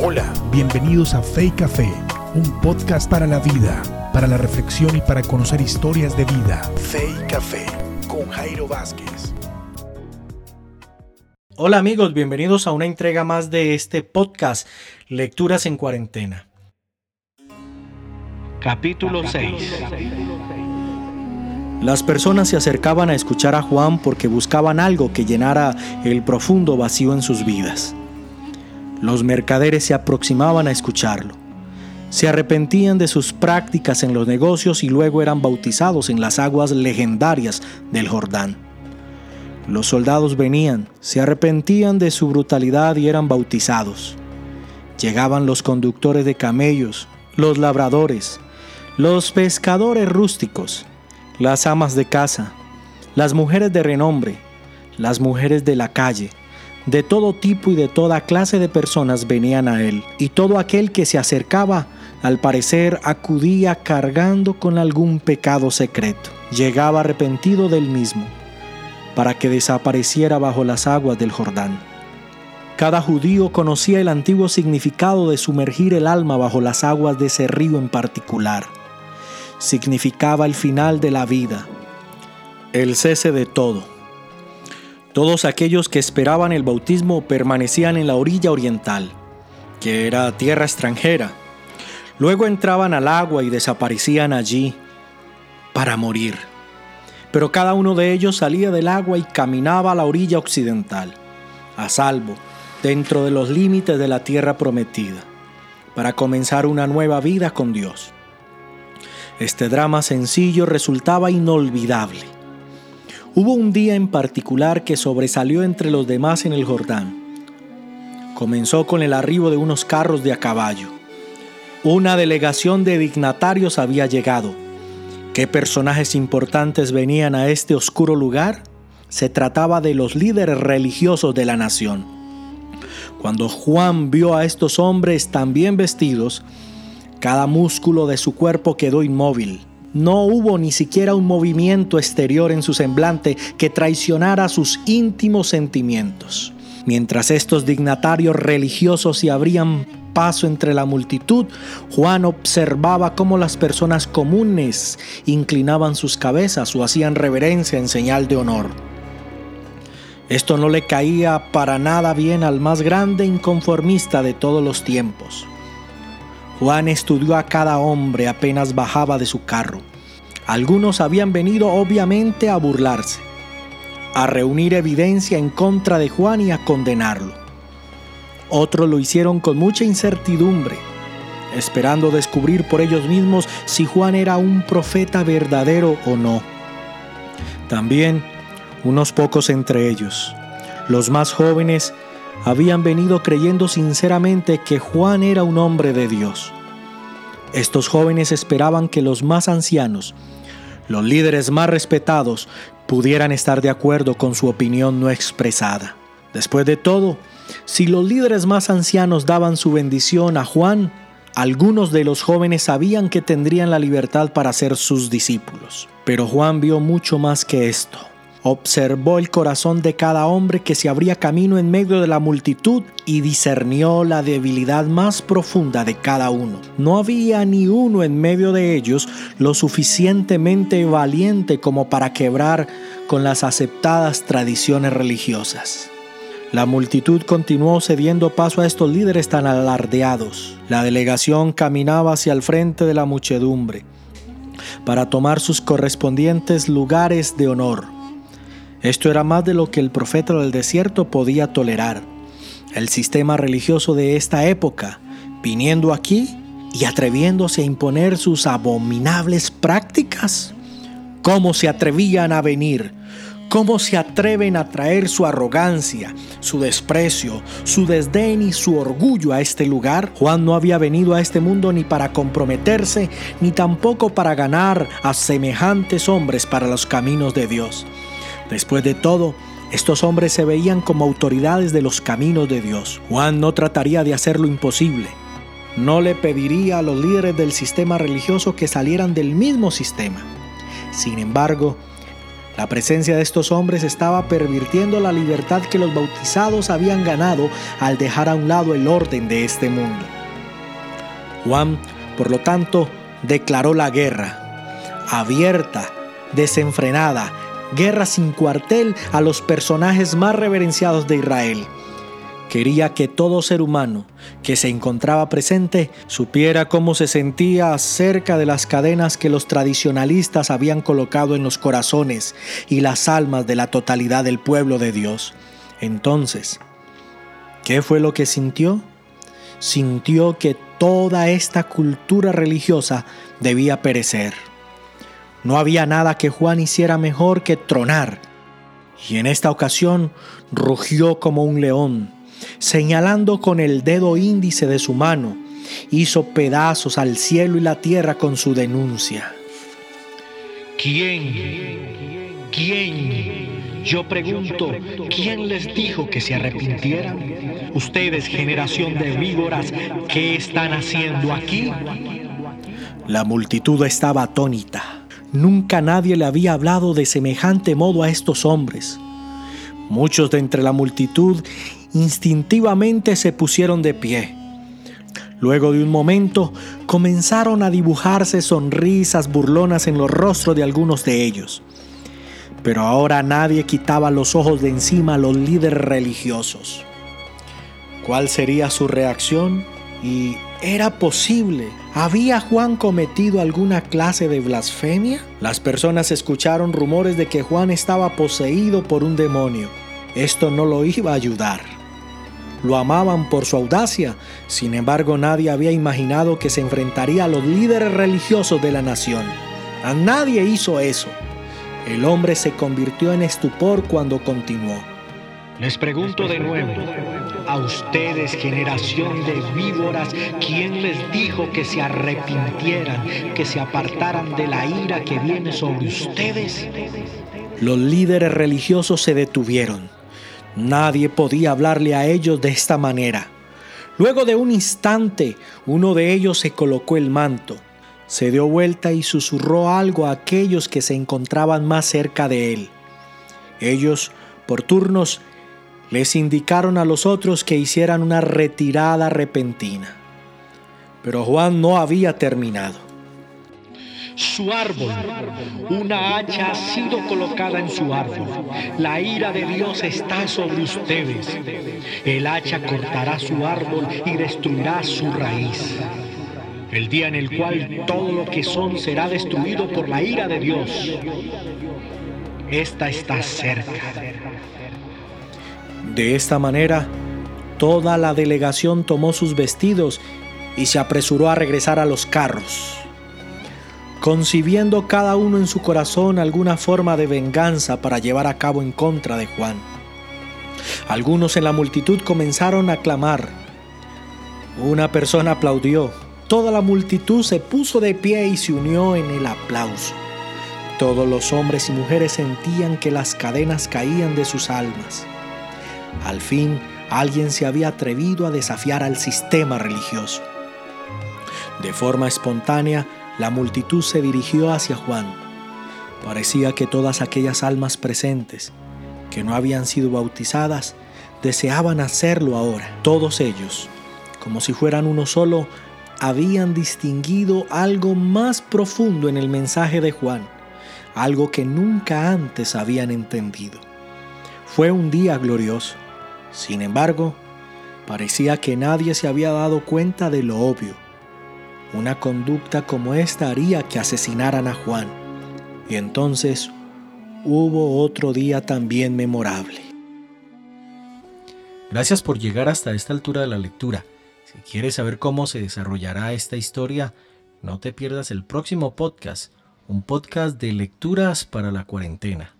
Hola, bienvenidos a Fe y Café, un podcast para la vida, para la reflexión y para conocer historias de vida. Fe y Café con Jairo Vázquez. Hola amigos, bienvenidos a una entrega más de este podcast, Lecturas en Cuarentena. Capítulo 6 Las personas se acercaban a escuchar a Juan porque buscaban algo que llenara el profundo vacío en sus vidas. Los mercaderes se aproximaban a escucharlo. Se arrepentían de sus prácticas en los negocios y luego eran bautizados en las aguas legendarias del Jordán. Los soldados venían, se arrepentían de su brutalidad y eran bautizados. Llegaban los conductores de camellos, los labradores, los pescadores rústicos, las amas de casa, las mujeres de renombre, las mujeres de la calle, de todo tipo y de toda clase de personas venían a él, y todo aquel que se acercaba, al parecer, acudía cargando con algún pecado secreto. Llegaba arrepentido del mismo, para que desapareciera bajo las aguas del Jordán. Cada judío conocía el antiguo significado de sumergir el alma bajo las aguas de ese río en particular. Significaba el final de la vida, el cese de todo todos aquellos que esperaban el bautismo permanecían en la orilla oriental, que era tierra extranjera. Luego entraban al agua y desaparecían allí para morir. Pero cada uno de ellos salía del agua y caminaba a la orilla occidental, a salvo, dentro de los límites de la tierra prometida, para comenzar una nueva vida con Dios. Este drama sencillo resultaba inolvidable Hubo un día en particular que sobresalió entre los demás en el Jordán. Comenzó con el arribo de unos carros de a caballo. Una delegación de dignatarios había llegado. ¿Qué personajes importantes venían a este oscuro lugar? Se trataba de los líderes religiosos de la nación. Cuando Juan vio a estos hombres tan bien vestidos, cada músculo de su cuerpo quedó inmóvil. No hubo ni siquiera un movimiento exterior en su semblante que traicionara sus íntimos sentimientos. Mientras estos dignatarios religiosos se abrían paso entre la multitud, Juan observaba cómo las personas comunes inclinaban sus cabezas o hacían reverencia en señal de honor. Esto no le caía para nada bien al más grande inconformista de todos los tiempos. Juan estudió a cada hombre apenas bajaba de su carro. Algunos habían venido obviamente a burlarse, a reunir evidencia en contra de Juan y a condenarlo. Otros lo hicieron con mucha incertidumbre, esperando descubrir por ellos mismos si Juan era un profeta verdadero o no. También unos pocos entre ellos, los más jóvenes, habían venido creyendo sinceramente que Juan era un hombre de Dios. Estos jóvenes esperaban que los más ancianos, los líderes más respetados, pudieran estar de acuerdo con su opinión no expresada. Después de todo, si los líderes más ancianos daban su bendición a Juan, algunos de los jóvenes sabían que tendrían la libertad para ser sus discípulos. Pero Juan vio mucho más que esto observó el corazón de cada hombre que se abría camino en medio de la multitud y discernió la debilidad más profunda de cada uno. No había ni uno en medio de ellos lo suficientemente valiente como para quebrar con las aceptadas tradiciones religiosas. La multitud continuó cediendo paso a estos líderes tan alardeados. La delegación caminaba hacia el frente de la muchedumbre para tomar sus correspondientes lugares de honor. Esto era más de lo que el profeta del desierto podía tolerar. El sistema religioso de esta época, viniendo aquí y atreviéndose a imponer sus abominables prácticas. ¿Cómo se atrevían a venir? ¿Cómo se atreven a traer su arrogancia, su desprecio, su desdén y su orgullo a este lugar? Juan no había venido a este mundo ni para comprometerse, ni tampoco para ganar a semejantes hombres para los caminos de Dios. Después de todo, estos hombres se veían como autoridades de los caminos de Dios. Juan no trataría de hacer lo imposible. No le pediría a los líderes del sistema religioso que salieran del mismo sistema. Sin embargo, La presencia de estos hombres estaba pervirtiendo la libertad que los bautizados habían ganado al dejar a un lado el orden de este mundo. Juan, por lo tanto, declaró la guerra, abierta, desenfrenada, guerra sin cuartel a los personajes más reverenciados de Israel. Quería que todo ser humano que se encontraba presente supiera cómo se sentía cerca de las cadenas que los tradicionalistas habían colocado en los corazones y las almas de la totalidad del pueblo de Dios. Entonces, ¿qué fue lo que sintió? Sintió que toda esta cultura religiosa debía perecer. No había nada que Juan hiciera mejor que tronar, y en esta ocasión rugió como un león señalando con el dedo índice de su mano, hizo pedazos al cielo y la tierra con su denuncia. ¿Quién? ¿Quién? Yo pregunto, ¿quién les dijo que se arrepintieran? Ustedes, generación de víboras, ¿qué están haciendo aquí? La multitud estaba atónita. Nunca nadie le había hablado de semejante modo a estos hombres. Muchos de entre la multitud instintivamente se pusieron de pie. Luego de un momento comenzaron a dibujarse sonrisas burlonas en los rostros de algunos de ellos. Pero ahora nadie quitaba los ojos de encima a los líderes religiosos. ¿Cuál sería su reacción? ¿Y era posible? ¿Había Juan cometido alguna clase de blasfemia? Las personas escucharon rumores de que Juan estaba poseído por un demonio. Esto no lo iba a ayudar lo amaban por su audacia, sin embargo nadie había imaginado que se enfrentaría a los líderes religiosos de la nación. A nadie hizo eso. El hombre se convirtió en estupor cuando continuó. Les pregunto de nuevo, a ustedes generación de víboras, ¿quién les dijo que se arrepintieran, que se apartaran de la ira que viene sobre ustedes? Los líderes religiosos se detuvieron Nadie podía hablarle a ellos de esta manera. Luego de un instante, uno de ellos se colocó el manto, se dio vuelta y susurró algo a aquellos que se encontraban más cerca de él. Ellos, por turnos, les indicaron a los otros que hicieran una retirada repentina. Pero Juan no había terminado su árbol. Una hacha ha sido colocada en su árbol. La ira de Dios está sobre ustedes. El hacha cortará su árbol y destruirá su raíz. El día en el cual todo lo que son será destruido por la ira de Dios. Esta está cerca. De esta manera, toda la delegación tomó sus vestidos y se apresuró a regresar a los carros concibiendo cada uno en su corazón alguna forma de venganza para llevar a cabo en contra de Juan. Algunos en la multitud comenzaron a clamar. Una persona aplaudió. Toda la multitud se puso de pie y se unió en el aplauso. Todos los hombres y mujeres sentían que las cadenas caían de sus almas. Al fin, alguien se había atrevido a desafiar al sistema religioso. De forma espontánea, la multitud se dirigió hacia Juan. Parecía que todas aquellas almas presentes que no habían sido bautizadas deseaban hacerlo ahora. Todos ellos, como si fueran uno solo, habían distinguido algo más profundo en el mensaje de Juan, algo que nunca antes habían entendido. Fue un día glorioso. Sin embargo, parecía que nadie se había dado cuenta de lo obvio una conducta como esta haría que asesinaran a Juan. Y entonces hubo otro día también memorable. Gracias por llegar hasta esta altura de la lectura. Si quieres saber cómo se desarrollará esta historia, no te pierdas el próximo podcast, un podcast de lecturas para la cuarentena.